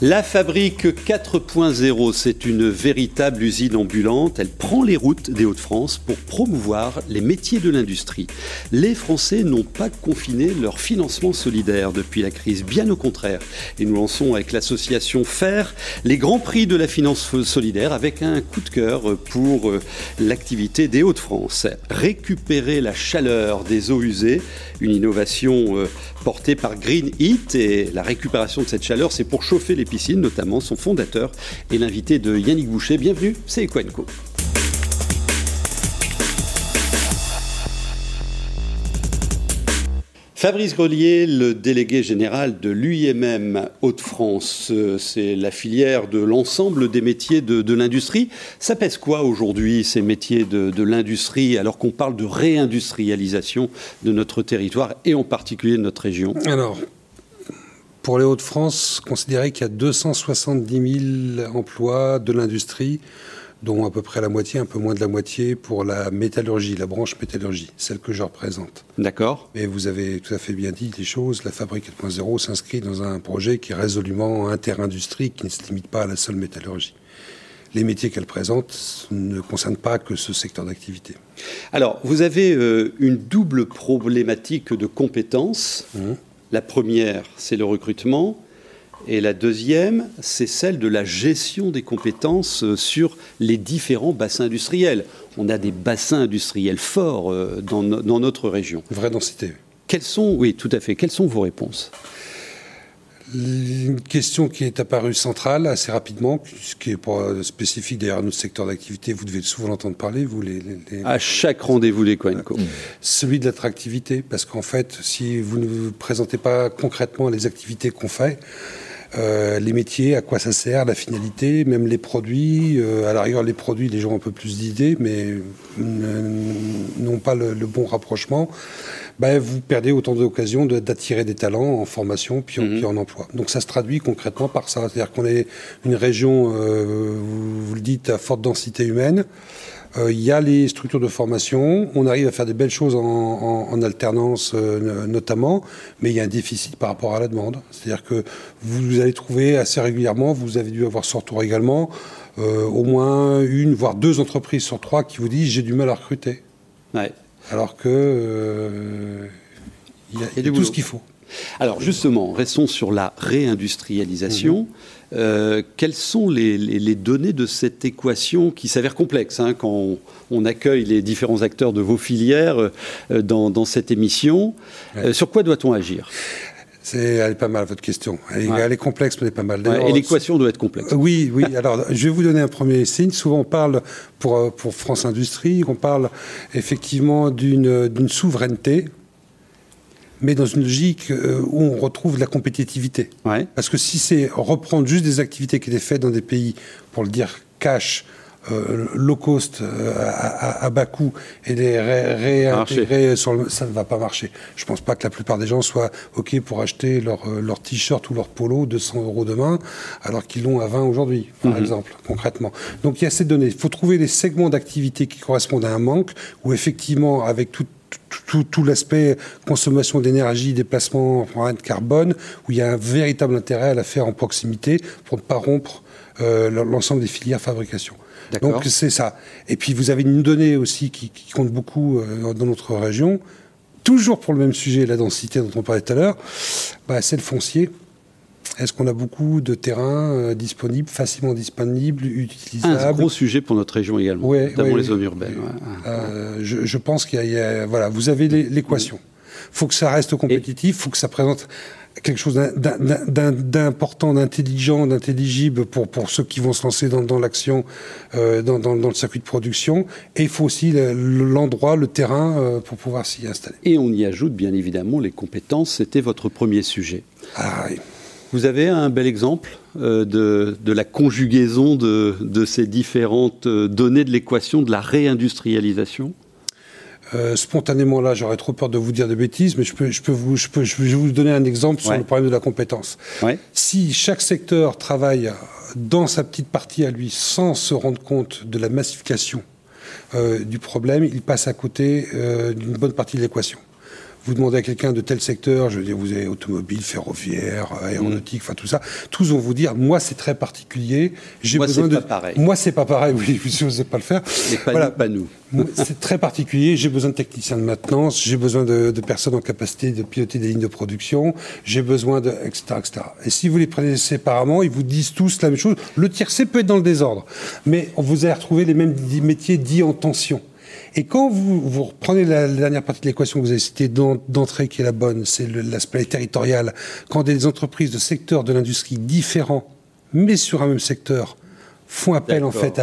La fabrique 4.0, c'est une véritable usine ambulante. Elle prend les routes des Hauts-de-France pour promouvoir les métiers de l'industrie. Les Français n'ont pas confiné leur financement solidaire depuis la crise, bien au contraire. Et nous lançons avec l'association FAIR les grands prix de la finance solidaire avec un coup de cœur pour euh, l'activité des Hauts-de-France. Récupérer la chaleur des eaux usées, une innovation euh, portée par Green Heat et la récupération de cette chaleur, c'est pour chauffer les notamment son fondateur et l'invité de Yannick Boucher. Bienvenue, c'est Equenco. Fabrice Grelier, le délégué général de l'UIMM Hauts-de-France, c'est la filière de l'ensemble des métiers de, l'industrie. Ça pèse quoi aujourd'hui ces métiers de, de l'industrie alors qu'on parle de réindustrialisation de notre territoire et en particulier de notre région? Alors, pour les Hauts-de-France, considérez qu'il y a 270 000 emplois de l'industrie, dont à peu près la moitié, un peu moins de la moitié pour la métallurgie, la branche métallurgie, celle que je représente. D'accord. Mais vous avez tout à fait bien dit les choses. La Fabrique 4.0 s'inscrit dans un projet qui est résolument interindustrie, qui ne se limite pas à la seule métallurgie les métiers qu'elle présente ne concernent pas que ce secteur d'activité. Alors, vous avez euh, une double problématique de compétences. Mmh. La première, c'est le recrutement. Et la deuxième, c'est celle de la gestion des compétences euh, sur les différents bassins industriels. On a des bassins industriels forts euh, dans, notre région. Vraie densité. Quelles sont, oui, tout à fait. Quelles sont vos réponses? Une question qui est apparue centrale assez rapidement, ce qui est pas spécifique d'ailleurs à notre secteur d'activité, vous devez souvent l'entendre parler, vous les, À chaque rendez-vous des Coenco. Celui de l'attractivité, parce qu'en fait, si vous ne présentez pas concrètement les activités qu'on fait, euh, les métiers, à quoi ça sert, la finalité, même les produits. Euh, à la rigueur, les produits, les gens ont un peu plus d'idées, mais n'ont pas le, bon rapprochement. Ben, vous perdez autant d'occasions d'attirer des talents en formation puis en, mhm. puis en, emploi. Donc ça se traduit concrètement par ça. C'est-à-dire qu'on est une région, euh, vous, le dites, à forte densité humaine. Euh, il y a les structures de formation, on arrive à faire des belles choses en, alternance euh, notamment, mais il y a un déficit par rapport à la demande. C'est-à-dire que vous, allez trouver assez régulièrement, vous avez dû avoir ce retour également, euh, au moins une, voire deux entreprises sur trois qui vous disent j'ai du mal à recruter. Alors que il y a, tout ce qu'il faut. Alors justement, restons sur la réindustrialisation. Mhm. Euh, quelles sont les, données de cette équation qui s'avère complexe hein, quand on, accueille les différents acteurs de vos filières euh, dans, cette émission? Euh, Sur quoi doit-on agir? Elle est pas mal votre question. Elle, est complexe, mais elle est pas mal. et l'équation doit être complexe. Oui, oui. Alors, je vais vous donner un premier signe. Souvent, on parle pour, pour France Industrie, on parle effectivement d'une souveraineté mais dans une logique euh, où on retrouve la compétitivité. Parce que si c'est reprendre juste des activités qui étaient faites dans des pays, pour le dire cash, euh, low cost, euh, à, bas coût, et les réintégrer sur le, ça ne va pas marcher. Je ne pense pas que la plupart des gens soient OK pour acheter leur, leur t-shirt ou leur polo 200 euros demain, alors qu'ils l'ont à 20 aujourd'hui, par mhm. exemple, concrètement. Donc il y a ces données. Il faut trouver des segments d'activité qui correspondent à un manque, où effectivement, avec toute tout, l'aspect consommation d'énergie, déplacement en de carbone, où il y a un véritable intérêt à la faire en proximité pour ne pas rompre euh, l'ensemble des filières fabrication. Donc c'est ça. Et puis vous avez une donnée aussi qui, compte beaucoup euh, dans notre région, toujours pour le même sujet, la densité dont on parlait tout à l'heure, bah, c'est le foncier. Est-ce qu'on a beaucoup de terrains euh, disponibles, facilement disponibles, utilisables Un gros sujet pour notre région également, notamment les zones urbaines. Euh, je, pense qu'il y, a, voilà, vous avez l'équation. Il faut que ça reste compétitif, il faut que ça présente quelque chose d'important, d'intelligent, d'intelligible pour, pour ceux qui vont se lancer dans, l'action, euh, dans, dans, le circuit de production. Et il faut aussi l'endroit, le, terrain pour pouvoir s'y installer. Et on y ajoute bien évidemment les compétences. C'était votre premier sujet. Ah, oui. Vous avez un bel exemple euh, de, la conjugaison de, ces différentes euh, données de l'équation de la réindustrialisation? Euh, spontanément là, j'aurais trop peur de vous dire des bêtises, mais je peux, je peux vous, je peux, je vais vous donner un exemple sur le problème de la compétence. Si chaque secteur travaille dans sa petite partie à lui, sans se rendre compte de la massification du problème, il passe à côté d'une bonne partie de l'équation. Vous demandez à quelqu'un de tel secteur, je veux dire, vous avez automobile, ferroviaire, aéronautique, enfin tout ça. Tous vont vous dire, moi c'est très particulier. J'ai besoin de. Pas pareil. Moi c'est pas pareil. Oui, vous n'osez pas le faire. Mais pas voilà. nous, pas nous. c'est très particulier. J'ai besoin de techniciens de maintenance. J'ai besoin de, personnes en capacité de piloter des lignes de production. J'ai besoin de etc., etc. Et si vous les prenez séparément, ils vous disent tous la même chose. Le tiercé peut être dans le désordre, mais vous allez retrouver les mêmes métiers dits en tension. Et quand vous, vous reprenez la, dernière partie de l'équation que vous avez citée d'entrée, qui est la bonne, c'est l'aspect territorial, quand des entreprises de secteurs de l'industrie différents, mais sur un même secteur, font appel en fait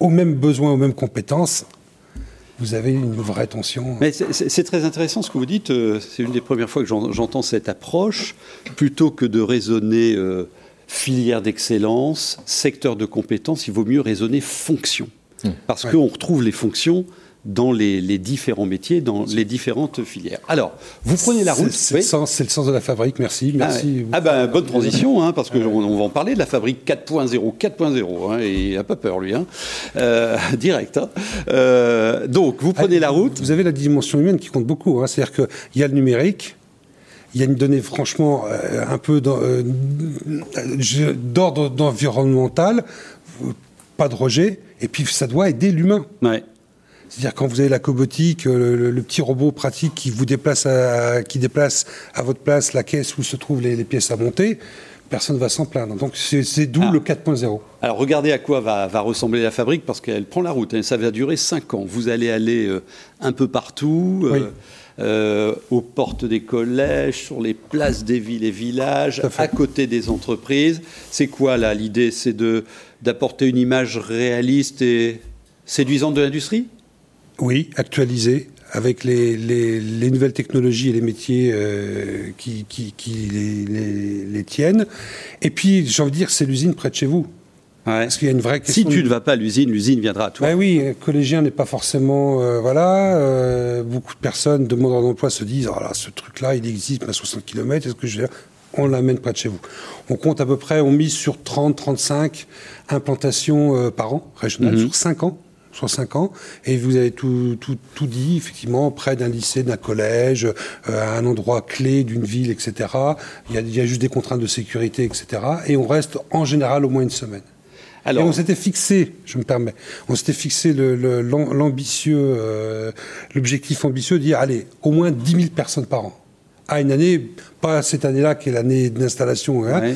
aux mêmes besoins, aux mêmes compétences, vous avez une vraie tension. Mais c'est très intéressant ce que vous dites. Euh, c'est une des premières fois que j'entends cette approche. Plutôt que de raisonner euh, filière d'excellence, secteur de compétences, il vaut mieux raisonner fonction. Mmh. Parce qu'on retrouve les fonctions dans les, différents métiers, dans les différentes filières. Alors, vous prenez la route. C'est le, sens de la fabrique, merci. Ah merci. Ah, ben, bonne transition, hein, parce qu'on on va en parler de la fabrique 4.0, 4.0, hein, et il n'a pas peur lui, hein. Euh, direct. Euh, donc, vous prenez la route. Vous avez la dimension humaine qui compte beaucoup, c'est-à-dire qu'il y a le numérique, il y a une donnée franchement euh, un peu d'ordre environnemental, pas de rejet, et puis ça doit aider l'humain. Ouais. C'est-à-dire quand vous avez la cobotique, euh, le, petit robot pratique qui vous déplace à, qui déplace à votre place la caisse où se trouvent les, pièces à monter, personne ne va s'en plaindre. Donc c'est d'où ah. le 4.0. Alors regardez à quoi va, ressembler la fabrique parce qu'elle prend la route. et ça va durer 5 ans. Vous allez aller euh, un peu partout. Euh, aux portes des collèges, sur les places des villes et villages, à, côté des entreprises. C'est quoi là l'idée? C'est d'apporter une image réaliste et séduisante de l'industrie? Oui, actualisé avec les, nouvelles technologies et les métiers euh, qui, les, tiennent. Et puis, j'ai envie de dire, c'est l'usine près de chez vous. Parce qu'il y a une vraie question. Si tu ne vas pas à l'usine, l'usine viendra à toi. Ben oui, collégien n'est pas forcément. Euh, voilà. Euh, beaucoup de personnes demandeurs d'emploi se disent oh là, ce truc-là, il existe à 60 km, est-ce que je vais on l'amène près de chez vous. On compte à peu près, on mise sur 30-35 implantations par an, régionales, mhm. sur 5 ans sur 5 ans, et vous avez tout, tout, tout dit, effectivement, près d'un lycée, d'un collège, euh, à un endroit clé d'une ville, etc. Il y, a, il y, a, juste des contraintes de sécurité, etc. Et on reste en général au moins une semaine. Alors, et on s'était fixé, je me permets, on s'était fixé l'ambitieux, le, euh, l'objectif ambitieux de dire, allez, au moins 10 000 personnes par an. À une année, pas cette année-là qui est l'année d'installation. Hein.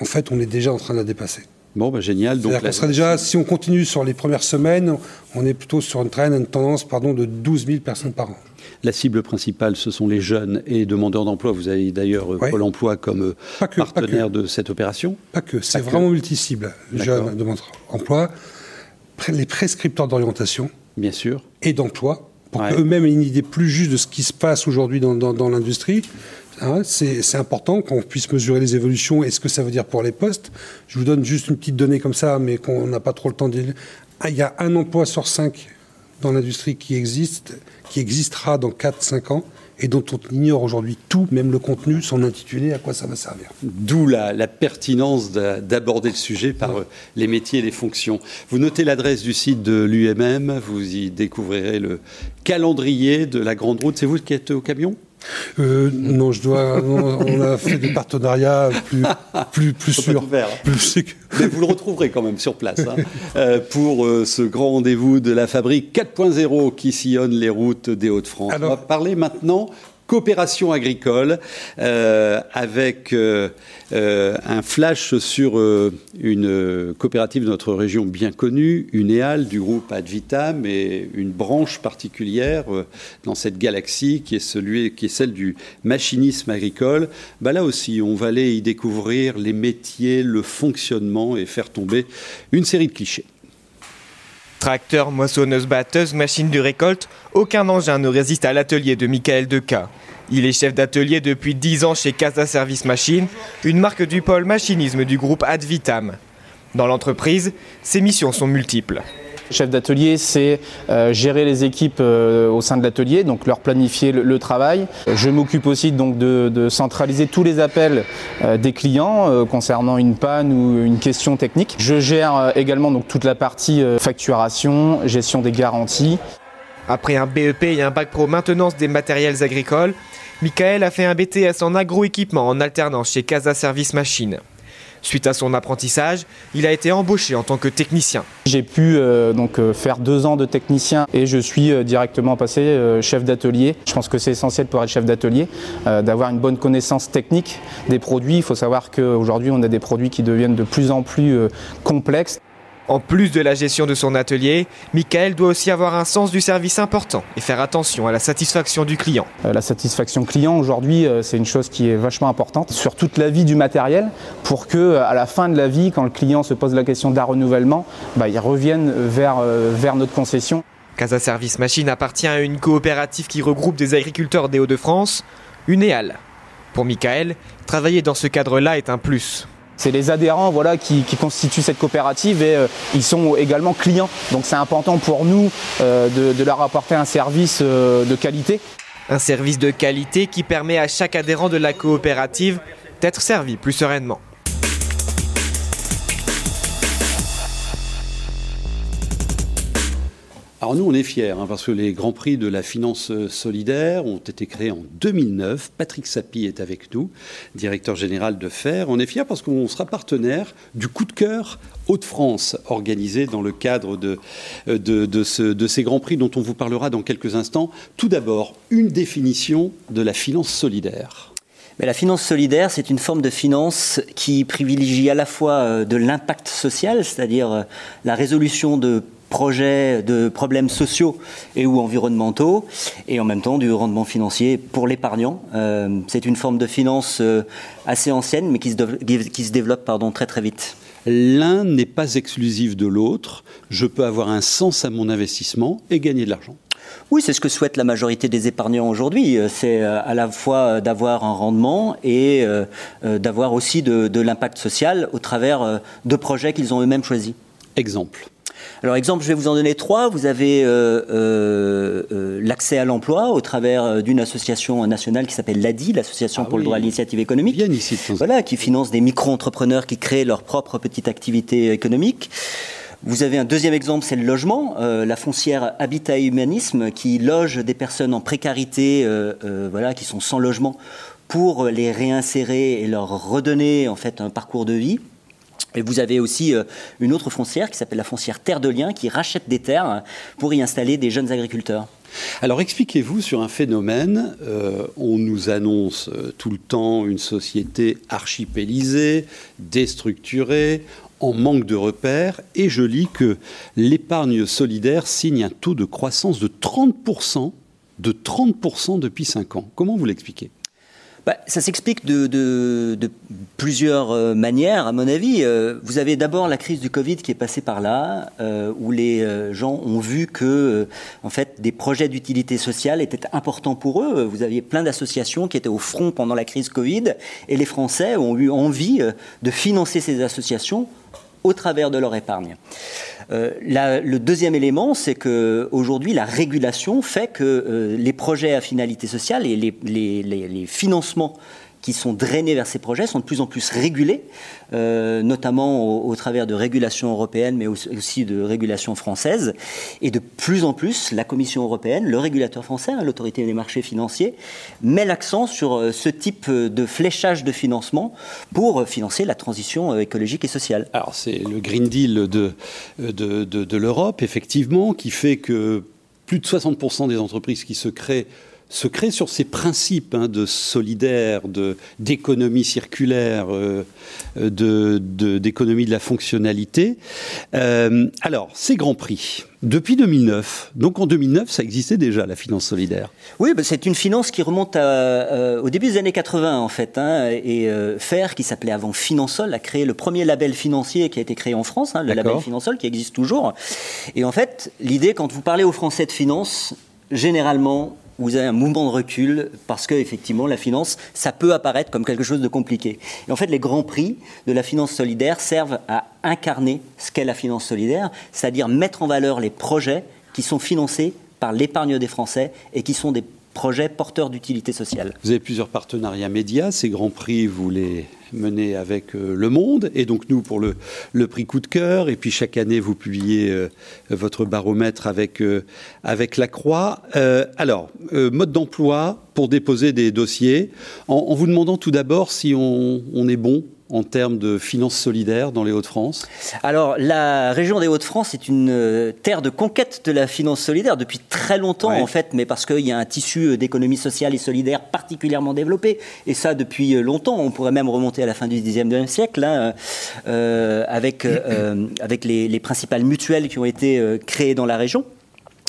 En fait, on est déjà en train de la dépasser. Bon, bah, génial. Donc, on déjà, si on continue sur les premières semaines, on est plutôt sur une traîne, une tendance pardon, de 12 000 personnes par an. La cible principale, ce sont les jeunes et demandeurs d'emploi. Vous avez d'ailleurs euh, Pôle emploi comme euh, partenaire de cette opération Pas que, c'est vraiment multi-cible. Jeunes, demandeurs d'emploi, les prescripteurs d'orientation. Bien sûr. Et d'emploi, pour qu'eux-mêmes aient une idée plus juste de ce qui se passe aujourd'hui dans, dans l'industrie. Hein, c'est important qu'on puisse mesurer les évolutions et ce que ça veut dire pour les postes. Je vous donne juste une petite donnée comme ça, mais qu'on n'a pas trop le temps de... Ah, il y a un emploi sur cinq dans l'industrie qui existe, qui existera dans 4-5 ans et dont on ignore aujourd'hui tout, même le contenu, son intitulé, à quoi ça va servir. D'où la, pertinence d'aborder le sujet par euh, les métiers et les fonctions. Vous notez l'adresse du site de l'UMM, vous y découvrirez le calendrier de la grande route. C'est vous qui êtes au camion? Euh, non, je dois. On, a fait des partenariats plus plus plus sûrs. Mais vous le retrouverez quand même sur place hein, euh, pour euh, ce grand rendez-vous de la fabrique 4.0 qui sillonne les routes des Hauts-de-France. On va parler maintenant coopération agricole euh, avec euh, euh, un flash sur une coopérative de notre région bien connue, UNEAL du groupe Advitam et une branche particulière dans cette galaxie qui est, celui, qui est celle du machinisme agricole. Bah là aussi, on va aller y découvrir les métiers, le fonctionnement et faire tomber une série de clichés. Tracteur, moissonneuse, batteuse, machine de récolte, aucun engin ne résiste à l'atelier de Michael Deca. Il est chef d'atelier depuis 10 ans chez Casa Service Machine, une marque du pôle machinisme du groupe Advitam. Dans l'entreprise, ses missions sont multiples. Chef d'atelier, c'est euh, gérer les équipes euh, au sein de l'atelier, donc leur planifier le, travail. Je m'occupe aussi donc de, centraliser tous les appels euh, des clients concernant une panne ou une question technique. Je gère également donc toute la partie facturation, gestion des garanties. Après un BEP et un bac pro maintenance des matériels agricoles, Michael a fait un BTS en agroéquipement en alternance chez Casa Service Machine. Suite à son apprentissage, il a été embauché en tant que technicien. J'ai pu euh, donc euh, faire deux ans de technicien et je suis euh, directement passé chef d'atelier. Je pense que c'est essentiel pour être chef d'atelier d'avoir une bonne connaissance technique des produits. Il faut savoir qu'aujourd'hui on a des produits qui deviennent de plus en plus complexes. En plus de la gestion de son atelier, Michael doit aussi avoir un sens du service important et faire attention à la satisfaction du client. Euh, la satisfaction client aujourd'hui, euh, c'est une chose qui est vachement importante sur toute la vie du matériel pour que euh, à la fin de la vie, quand le client se pose la question d'un renouvellement, bah, il revienne vers, vers notre concession. Casa Service Machine appartient à une coopérative qui regroupe des agriculteurs des Hauts-de-France, une EAL. Pour Michael, travailler dans ce cadre-là est un plus. C'est les adhérents voilà, qui, constituent cette coopérative et euh, ils sont également clients. Donc c'est important pour nous euh, de, leur apporter un service euh, de qualité. Un service de qualité qui permet à chaque adhérent de la coopérative d'être servi plus sereinement. Alors nous, on est fiers, hein, parce que les Grands Prix de la finance solidaire ont été créés en 2009. Patrick Sapi est avec nous, directeur général de FER. On est fiers parce qu'on sera partenaire du coup de cœur Hauts-de-France, organisé dans le cadre de, de, ces Grands Prix dont on vous parlera dans quelques instants. Tout d'abord, une définition de la finance solidaire. Mais la finance solidaire, c'est une forme de finance qui privilégie à la fois euh, de l'impact social, c'est-à-dire euh, la résolution de projets de problèmes sociaux et ou environnementaux, et en même temps du rendement financier pour l'épargnant. Euh, c'est une forme de finance euh, assez ancienne, mais qui se, qui se développe pardon, très très vite. L'un n'est pas exclusif de l'autre. Je peux avoir un sens à mon investissement et gagner de l'argent. Oui, c'est ce que souhaite la majorité des épargnants aujourd'hui. Euh, c'est à la fois d'avoir un rendement et d'avoir aussi de, de l'impact social au travers de projets qu'ils ont eux-mêmes choisis. Exemple. Alors, exemple, je vais vous en donner trois. Vous avez euh, euh, euh, l'accès à l'emploi au travers d'une association nationale qui s'appelle l'ADI, l'Association ah pour le droit à l'initiative économique. Bien ici, voilà, qui finance des micro-entrepreneurs qui créent leur propre petite activité économique. Vous avez un deuxième exemple, c'est le logement, la foncière Habitat et Humanisme qui loge des personnes en précarité, voilà, qui sont sans logement, pour les réinsérer et leur redonner en fait un parcours de vie. Et vous avez aussi euh, une autre foncière qui s'appelle la foncière Terre de Liens qui rachète des terres pour y installer des jeunes agriculteurs. Alors expliquez-vous sur un phénomène, euh, on nous annonce euh, tout le temps une société archipélisée, déstructurée, en manque de repères, et je lis que l'épargne solidaire signe un taux de croissance de 30%, de 30% depuis 5 ans. Comment vous l'expliquez? Bah, ça s'explique de, plusieurs euh, manières, à mon avis. Euh, vous avez d'abord la crise du Covid qui est passée par là, euh, où les gens ont vu que, en fait, des projets d'utilité sociale étaient importants pour eux. Vous aviez plein d'associations qui étaient au front pendant la crise Covid, et les Français ont eu envie de financer ces associations au travers de leur épargne. Euh, le deuxième élément, c'est que aujourd'hui, la régulation fait que euh, les projets à finalité sociale et les, les financements qui sont drainés vers ces projets sont de plus en plus régulés, euh, notamment au, travers de régulations européennes, mais aussi de régulations françaises. Et de plus en plus, la Commission européenne, le régulateur français, hein, l'autorité des marchés financiers, met l'accent sur euh, ce type de fléchage de financement pour financer la transition euh, écologique et sociale. Alors c'est le Green Deal de, de, de, de l'Europe, effectivement, qui fait que plus de 60% des entreprises qui se créent se crée sur ces principes hein, de solidaire, d'économie circulaire, euh, d'économie de, la fonctionnalité. Euh, alors, ces grands prix, depuis 2009, donc en 2009, ça existait déjà, la finance solidaire. Oui, bah, c'est une finance qui remonte euh, au début des années 80, en fait. Hein, et FER, qui s'appelait avant Finansol, a créé le premier label financier qui a été créé en France, hein, le label Finansol, qui existe toujours. Et en fait, l'idée, quand vous parlez aux Français de finance, généralement, vous avez un mouvement de recul parce que effectivement la finance, ça peut apparaître comme quelque chose de compliqué. Et en fait, les grands prix de la finance solidaire servent à incarner ce qu'est la finance solidaire, c'est-à-dire mettre en valeur les projets qui sont financés par l'épargne des Français et qui sont des projets porteurs d'utilité sociale. Vous avez plusieurs partenariats médias. Ces grands prix, vous les menez avec euh, Le Monde et donc nous pour le, le prix Coup de cœur. Et puis chaque année, vous publiez euh, votre baromètre avec, euh, avec la Croix. alors, mode d'emploi pour déposer des dossiers. En, en vous demandant tout d'abord si on, on est bon en termes de finances solidaires dans les Hauts-de-France Alors, la région des Hauts-de-France est une terre de conquête de la finance solidaire depuis très longtemps, en fait, mais parce qu'il y a un tissu d'économie sociale et solidaire particulièrement développé, et ça depuis longtemps. On pourrait même remonter à la fin du 19e siècle, hein, avec, avec les, les, principales mutuelles qui ont été créées dans la région.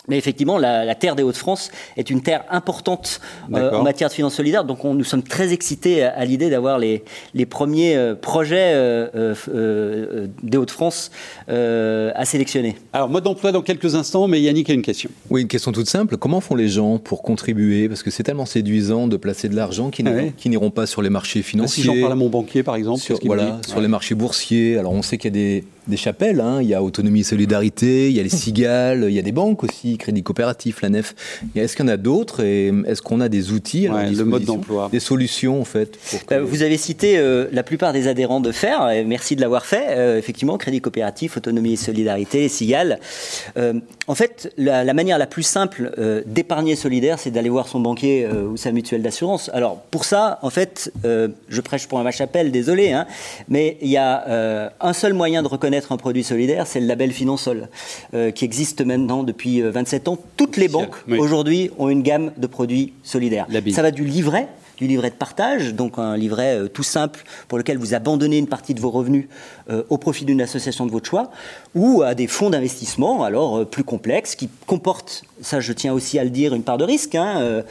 Mais effectivement, la, terre des Hauts-de-France est une terre importante euh, en matière de finances solidaires. Donc, nous sommes très excités à, l'idée d'avoir les, les, premiers euh, projets euh, des Hauts-de-France à sélectionner. Alors, mode d'emploi dans quelques instants, mais Yannick a une question. Oui, une question toute simple. Comment font les gens pour contribuer? Parce que c'est tellement séduisant de placer de l'argent qui ah n'iront pas sur les marchés financiers. Si j'en parle à mon banquier, par exemple. Sur, voilà, sur les marchés boursiers. Alors, on sait qu'il y a des, des chapelles. Hein. Il y a Autonomie et Solidarité, il y a les Cigales, il y a des banques aussi, Crédit Coopératif, la NEF. Est-ce qu'il y en a d'autres et est-ce qu'on a des outils, le mode d'emploi, des solutions en fait euh, Vous avez cité euh, la plupart des adhérents de FER, et merci de l'avoir fait. Euh, effectivement, Crédit Coopératif, Autonomie et Solidarité, Cigales. en fait, la, manière la plus simple d'épargner solidaire, c'est d'aller voir son banquier ou sa mutuelle d'assurance. Alors pour ça, en fait, je prêche pour un chapelle, désolé, hein, mais il y a un seul moyen de reconnaître un produit solidaire, c'est le label Finansol, euh, qui existe maintenant depuis 27 euh, ans. Toutes les banques, aujourd'hui, ont une gamme de produits solidaires. Ça va du livret, du livret de partage, donc un livret euh, tout simple pour lequel vous abandonnez une partie de vos revenus euh, au profit d'une association de votre choix, ou à des fonds d'investissement, alors euh, plus complexes, qui comportent, ça je tiens aussi à le dire, une part de risque, hein,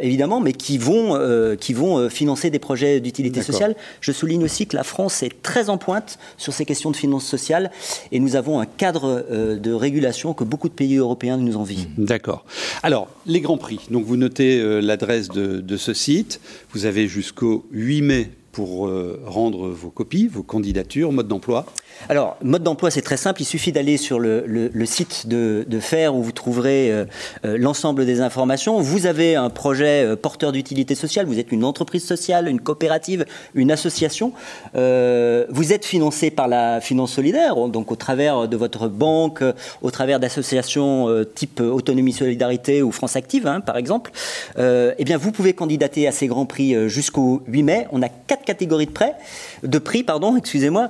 évidemment, mais qui vont, qui vont financer des projets d'utilité sociale. Je souligne aussi que la France est très en pointe sur ces questions de finances sociales, et nous avons un cadre de régulation que beaucoup de pays européens nous envient. D'accord. Alors, les grands prix, donc vous notez l'adresse de, de ce site. Vous avez jusqu'au 8 mai pour euh, rendre vos copies, vos candidatures, mode d'emploi alors, mode d'emploi, c'est très simple. Il suffit d'aller sur le, site de, FAIR où vous trouverez euh, euh, l'ensemble des informations. Vous avez un projet euh, porteur d'utilité sociale. Vous êtes une entreprise sociale, une coopérative, une association. vous êtes financé par la finance solidaire, donc au travers de votre banque, au travers d'associations type Autonomie Solidarité ou France Active, hein, par exemple. eh bien, vous pouvez candidater à ces grands prix jusqu'au 8 mai. On a quatre catégories de prix, pardon, excusez-moi.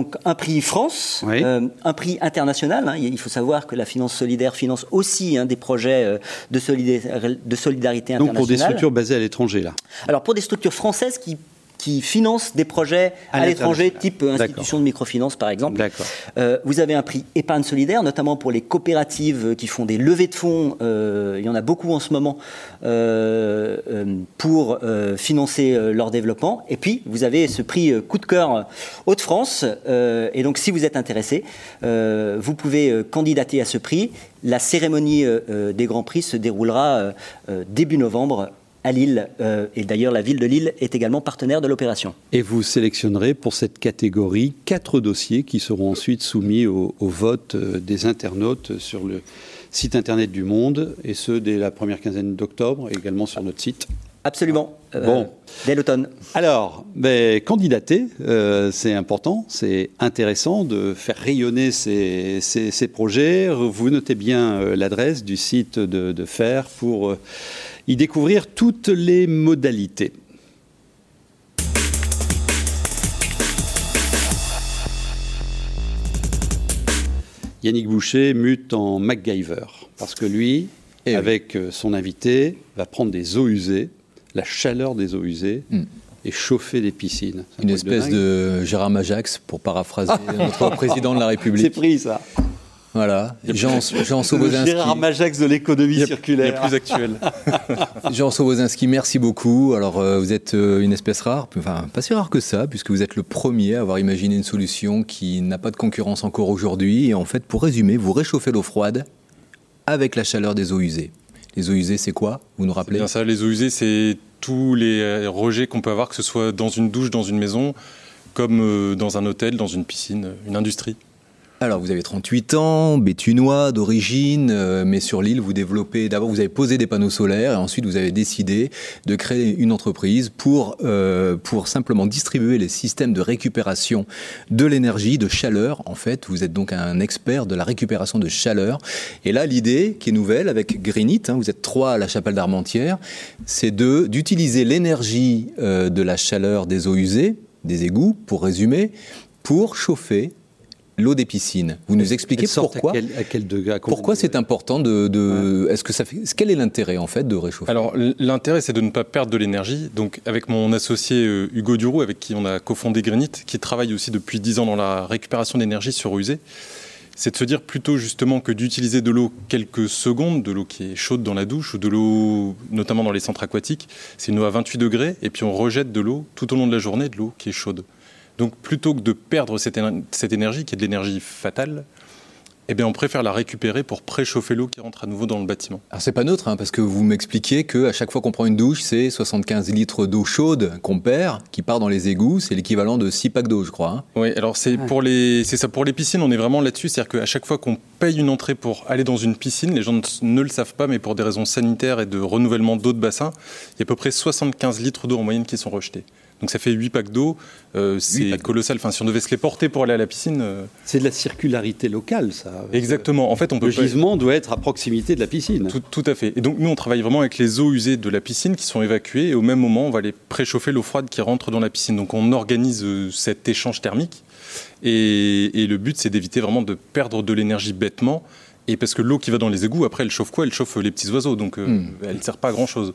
Donc un prix France, euh, un prix international. Hein. Il faut savoir que la finance solidaire finance aussi hein, des projets euh, de, solidarité, de solidarité internationale. Donc pour des structures basées à l'étranger, là Alors pour des structures françaises qui qui financent des projets à, l'étranger, type institution de microfinance par exemple. Euh, vous avez un prix épargne solidaire, notamment pour les coopératives qui font des levées de fonds. Euh, il y en a beaucoup en ce moment euh, pour financer leur développement. Et puis vous avez ce prix coup de cœur Hauts-de-France. et donc si vous êtes intéressé, vous pouvez candidater à ce prix. La cérémonie des grands prix se déroulera début novembre à Lille. Euh, et d'ailleurs, la ville de Lille est également partenaire de l'opération. Et vous sélectionnerez pour cette catégorie quatre dossiers qui seront ensuite soumis au, vote euh, des internautes sur le site internet du Monde, et ce dès la première quinzaine d'octobre, également sur notre site. Absolument. Euh, bon. Dès l'automne. Alors, ben, candidater, c'est important, c'est intéressant de faire rayonner ces, projets. Vous notez bien l'adresse du site de, de FAIR pour y découvrir toutes les modalités. Yannick Boucher mute en MacGyver, parce que lui, eh avec euh, son invité, va prendre des eaux usées, la chaleur des eaux usées, hmm. et chauffer des piscines. Une espèce de, Gérard Majax, pour paraphraser notre président de la République. C'est pris, ça. Voilà, Jean, Jean Sobozinski. Gérard Majax de l'économie circulaire. plus actuel. Jean Sobozinski, merci beaucoup. Alors, euh, vous êtes euh, une espèce rare, enfin, pas si rare que ça, puisque vous êtes le premier à avoir imaginé une solution qui n'a pas de concurrence encore aujourd'hui. Et en fait, pour résumer, vous réchauffez l'eau froide avec la chaleur des eaux usées. Les eaux usées, c'est quoi? Vous nous rappelez? Bien ça, les eaux usées, c'est tous les euh, rejets qu'on peut avoir, que ce soit dans une douche, dans une maison, comme dans un hôtel, dans une piscine, une industrie. Alors, vous avez 38 ans, béthunois d'origine, euh, mais sur l'île, vous développez. D'abord, vous avez posé des panneaux solaires et ensuite, vous avez décidé de créer une entreprise pour, euh, pour simplement distribuer les systèmes de récupération de l'énergie, de chaleur. En fait, vous êtes donc un expert de la récupération de chaleur. Et là, l'idée qui est nouvelle avec Greenit, hein, vous êtes trois à la chapelle d'Armentières, c'est de d'utiliser l'énergie euh, de la chaleur des eaux usées, des égouts, pour résumer, pour chauffer l'eau des piscines. Vous nous expliquez pourquoi à quel, degré Pourquoi c'est important de, est-ce que ça fait quel est l'intérêt en fait de réchauffer? Alors l'intérêt c'est de ne pas perdre de l'énergie. Donc avec mon associé euh, Hugo Duroux avec qui on a cofondé Granit qui travaille aussi depuis 10 ans dans la récupération d'énergie sur usée, c'est de se dire plutôt justement que d'utiliser de l'eau quelques secondes, de l'eau qui est chaude dans la douche ou de l'eau notamment dans les centres aquatiques, c'est une eau à 28 degrés et puis on rejette de l'eau tout au long de la journée, de l'eau qui est chaude. Donc plutôt que de perdre cette, énergie, qui est de l'énergie fatale, eh bien, on préfère la récupérer pour préchauffer l'eau qui rentre à nouveau dans le bâtiment. Alors c'est pas neutre, hein, parce que vous m'expliquez qu'à chaque fois qu'on prend une douche, c'est 75 litres d'eau chaude qu'on perd, qui part dans les égouts. C'est l'équivalent de 6 packs d'eau, je crois. Hein. Oui, alors c'est pour les, c'est ça pour les piscines, on est vraiment là-dessus, c'est-à-dire qu'à chaque fois qu'on paye une entrée pour aller dans une piscine, les gens ne le savent pas, mais pour des raisons sanitaires et de renouvellement d'eau de bassin, il y a à peu près 75 litres d'eau en moyenne qui sont rejetés. Donc ça fait 8 packs d'eau. Euh, c'est colossal. Enfin, si on devait se les porter pour aller à la piscine. Euh, c'est de la circularité locale, ça. Exactement. En fait, on peut. Le gisement doit être à proximité de la piscine. Tout, à fait. Et donc, nous, on travaille vraiment avec les eaux usées de la piscine qui sont évacuées. Et au même moment, on va les préchauffer l'eau froide qui rentre dans la piscine. Donc, on organise euh, cet échange thermique. Et, le but, c'est d'éviter vraiment de perdre de l'énergie bêtement. Et parce que l'eau qui va dans les égouts, après, elle chauffe quoi? Elle chauffe les petits oiseaux. Donc, hmm. elle ne sert pas à grand-chose.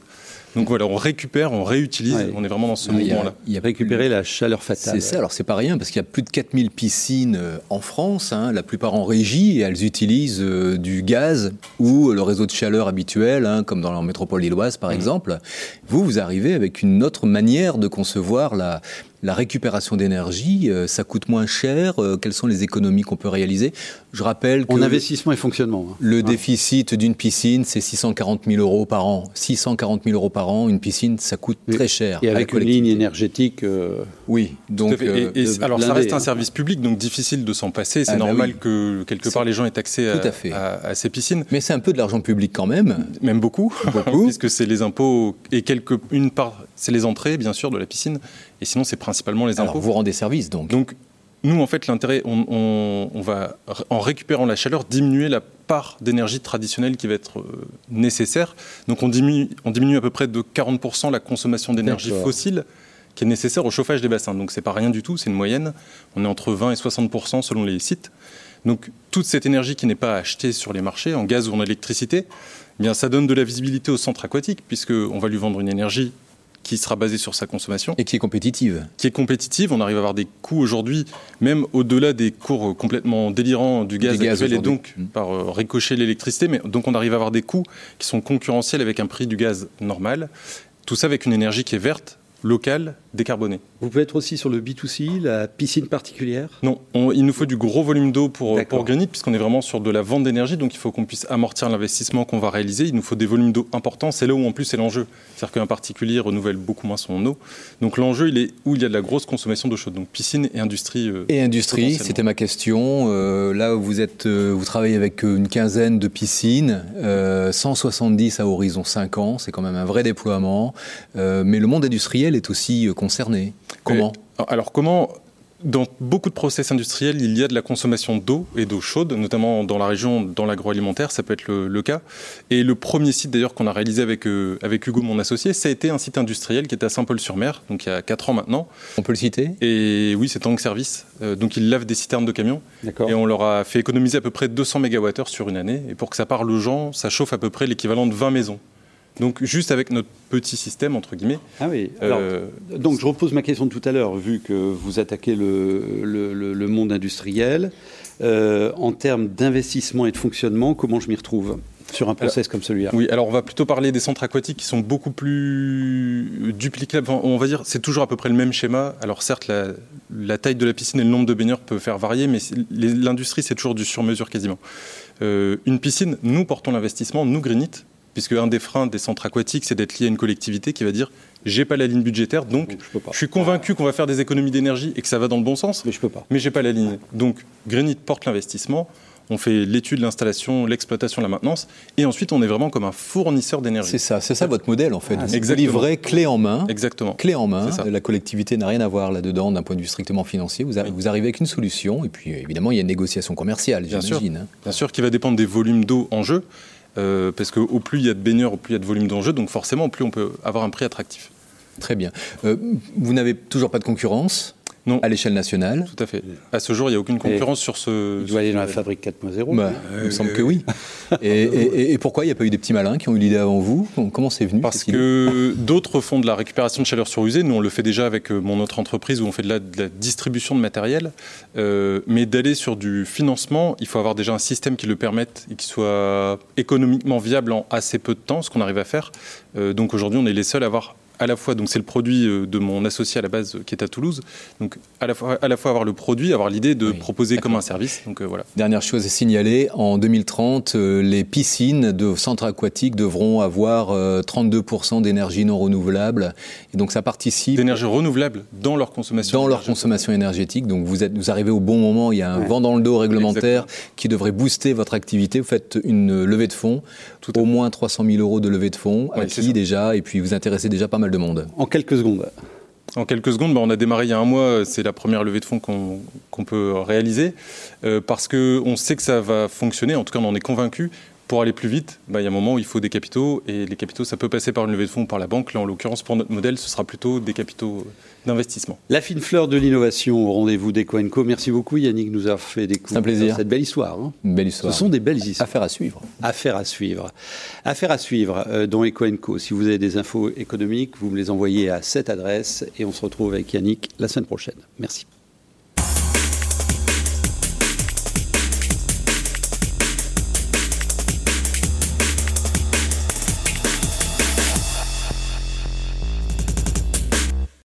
Donc voilà, on récupère, on réutilise, on est vraiment dans ce mouvement-là. Il y a récupérer la chaleur fatale. C'est ça, alors c'est pas rien, parce qu'il y a plus de 4000 piscines euh, en France, hein, la plupart en régie, et elles utilisent euh, du gaz ou le réseau de chaleur habituel, hein, comme dans la métropole lilloise par mmh. exemple. Vous, vous arrivez avec une autre manière de concevoir la, la récupération d'énergie, euh, ça coûte moins cher. Euh, quelles sont les économies qu'on peut réaliser? Je rappelle que. En investissement et fonctionnement. Hein. Le déficit d'une piscine, c'est 640 000 euros par an. 640 000 euros par an, une piscine, ça coûte très cher. Et avec une ligne énergétique. Euh, oui, donc. alors, ça reste un service public, donc difficile de s'en passer. C'est ah, bah normal que quelque part les gens aient accès à, ces piscines. Mais c'est un peu de l'argent public quand même. Même beaucoup, beaucoup. puisque c'est les impôts et quelque, une part, c'est les entrées, bien sûr, de la piscine. Et sinon, c'est principalement les impôts. Alors vous rendez service donc Donc, nous, en fait, l'intérêt, on, va, en récupérant la chaleur, diminuer la part d'énergie traditionnelle qui va être euh, nécessaire. Donc, on diminue, on diminue à peu près de 40% la consommation d'énergie fossile qui est nécessaire au chauffage des bassins. Donc, c'est pas rien du tout, c'est une moyenne. On est entre 20 et 60% selon les sites. Donc, toute cette énergie qui n'est pas achetée sur les marchés, en gaz ou en électricité, eh bien, ça donne de la visibilité au centre aquatique, puisqu'on va lui vendre une énergie qui sera basée sur sa consommation. Et qui est compétitive. Qui est compétitive. On arrive à avoir des coûts aujourd'hui, même au-delà des cours complètement délirants du gaz, actuel et donc mmh. par euh, ricochet l'électricité. Mais donc on arrive à avoir des coûts qui sont concurrentiels avec un prix du gaz normal. Tout ça avec une énergie qui est verte, local, décarboné. Vous pouvez être aussi sur le B2C, la piscine particulière? Non, il nous faut du gros volume d'eau pour, pour Granit, puisqu'on est vraiment sur de la vente d'énergie, donc il faut qu'on puisse amortir l'investissement qu'on va réaliser. Il nous faut des volumes d'eau importants, c'est là où en plus c'est l'enjeu. C'est-à-dire qu'un particulier renouvelle beaucoup moins son eau. Donc l'enjeu, il est où il y a de la grosse consommation d'eau chaude, donc piscine et industrie. Euh, et industrie, c'était ma question. Euh, là, vous, êtes, euh, vous travaillez avec une quinzaine de piscines, 170 à horizon 5 ans, c'est quand même un vrai déploiement. mais le monde industriel est aussi euh, concerné. Comment? Alors comment dans beaucoup de process industriels, il y a de la consommation d'eau et d'eau chaude, notamment dans la région, dans l'agroalimentaire, ça peut être le, cas. Et le premier site d'ailleurs qu'on a réalisé avec, euh, avec Hugo, mon associé, ça a été un site industriel qui était à Saint-Paul-sur-Mer, donc il y a 4 ans maintenant. On peut le citer? Et oui, c'est Tank Service. Euh, donc ils lavent des citernes de camions. Et on leur a fait économiser à peu près 200 MWh sur une année. Et pour que ça parle aux gens, ça chauffe à peu près l'équivalent de 20 maisons. Donc juste avec notre petit système, entre guillemets. Ah oui. Euh, donc je repose ma question de tout à l'heure, vu que vous attaquez le, le, monde industriel. Euh, en termes d'investissement et de fonctionnement, comment je m'y retrouve sur un process comme celui-là? Oui, alors on va plutôt parler des centres aquatiques qui sont beaucoup plus duplicables. on va dire c'est toujours à peu près le même schéma. Alors certes, la, taille de la piscine et le nombre de baigneurs peut faire varier, mais l'industrie c'est toujours du sur-mesure quasiment. Euh, une piscine, nous portons l'investissement, nous Greenit, puisque un des freins des centres aquatiques, c'est d'être lié à une collectivité qui va dire j'ai pas la ligne budgétaire, donc, je, suis convaincu qu'on va faire des économies d'énergie et que ça va dans le bon sens. Mais je peux pas. Mais j'ai pas la ligne. Donc Greenit porte l'investissement. On fait l'étude, l'installation, l'exploitation, la maintenance, et ensuite on est vraiment comme un fournisseur d'énergie. C'est ça, c'est ça votre modèle en fait. Ah, vous livrez clé en main. Exactement. Clé en main. La collectivité n'a rien à voir là-dedans d'un point de vue strictement financier. Vous, vous, arrivez avec une solution, et puis évidemment il y a une négociation commerciale, j'imagine. Hein. Bien sûr, qui va dépendre des volumes d'eau en jeu, euh, parce qu'au plus il y a de baigneurs, au plus il y a de volume d'enjeu, donc forcément, au plus on peut avoir un prix attractif. Très bien. Euh, vous n'avez toujours pas de concurrence non. À l'échelle nationale Tout à fait. À ce jour, il n'y a aucune concurrence sur ce. Il doit aller dans la fabrique 4.0 bah, Il me semble que oui. et, pourquoi il n'y a pas eu des petits malins qui ont eu l'idée avant vous? Comment c'est venu Parce que d'autres font de la récupération de chaleur sur usée. Nous, on le fait déjà avec euh, mon autre entreprise où on fait de la, distribution de matériel. Euh, mais d'aller sur du financement, il faut avoir déjà un système qui le permette et qui soit économiquement viable en assez peu de temps, ce qu'on arrive à faire. Euh, donc aujourd'hui, on est les seuls à avoir à la fois, donc c'est le produit euh, de mon associé à la base qui est à Toulouse, donc à la fois, à la fois avoir le produit, avoir l'idée de proposer comme un service. Donc euh, voilà. Dernière chose à signaler, en 2030, euh, les piscines de centres aquatiques devront avoir 32% d'énergie non renouvelable, et donc ça participe. D'énergie renouvelable dans leur consommation. Dans leur consommation énergétique, donc vous êtes, vous arrivez au bon moment. Il y a un vent dans le dos réglementaire qui devrait booster votre activité. Vous faites une levée de fonds, au moins 300 000 euros de levée de fonds acquis déjà, et puis vous intéressez déjà pas mal de monde. En quelques secondes. En quelques secondes, bah, on a démarré il y a un mois, c'est la première levée de fonds qu'on peut réaliser, euh, parce qu'on sait que ça va fonctionner, en tout cas on en est convaincu. Pour aller plus vite, bah, il y a un moment où il faut des capitaux, et les capitaux, ça peut passer par une levée de fonds ou par la banque. Là, en l'occurrence, pour notre modèle, ce sera plutôt des capitaux d'investissement. La fine fleur de l'innovation au rendez-vous d'Ecoenco. Merci beaucoup Yannick nous a fait découvrir cette belle histoire. Hein. belle histoire. Ce sont des belles histoires. Affaire à suivre. Affaire à suivre. Affaire à suivre euh, dans Ecoenco. Si vous avez des infos économiques, vous me les envoyez à cette adresse et on se retrouve avec Yannick la semaine prochaine. Merci.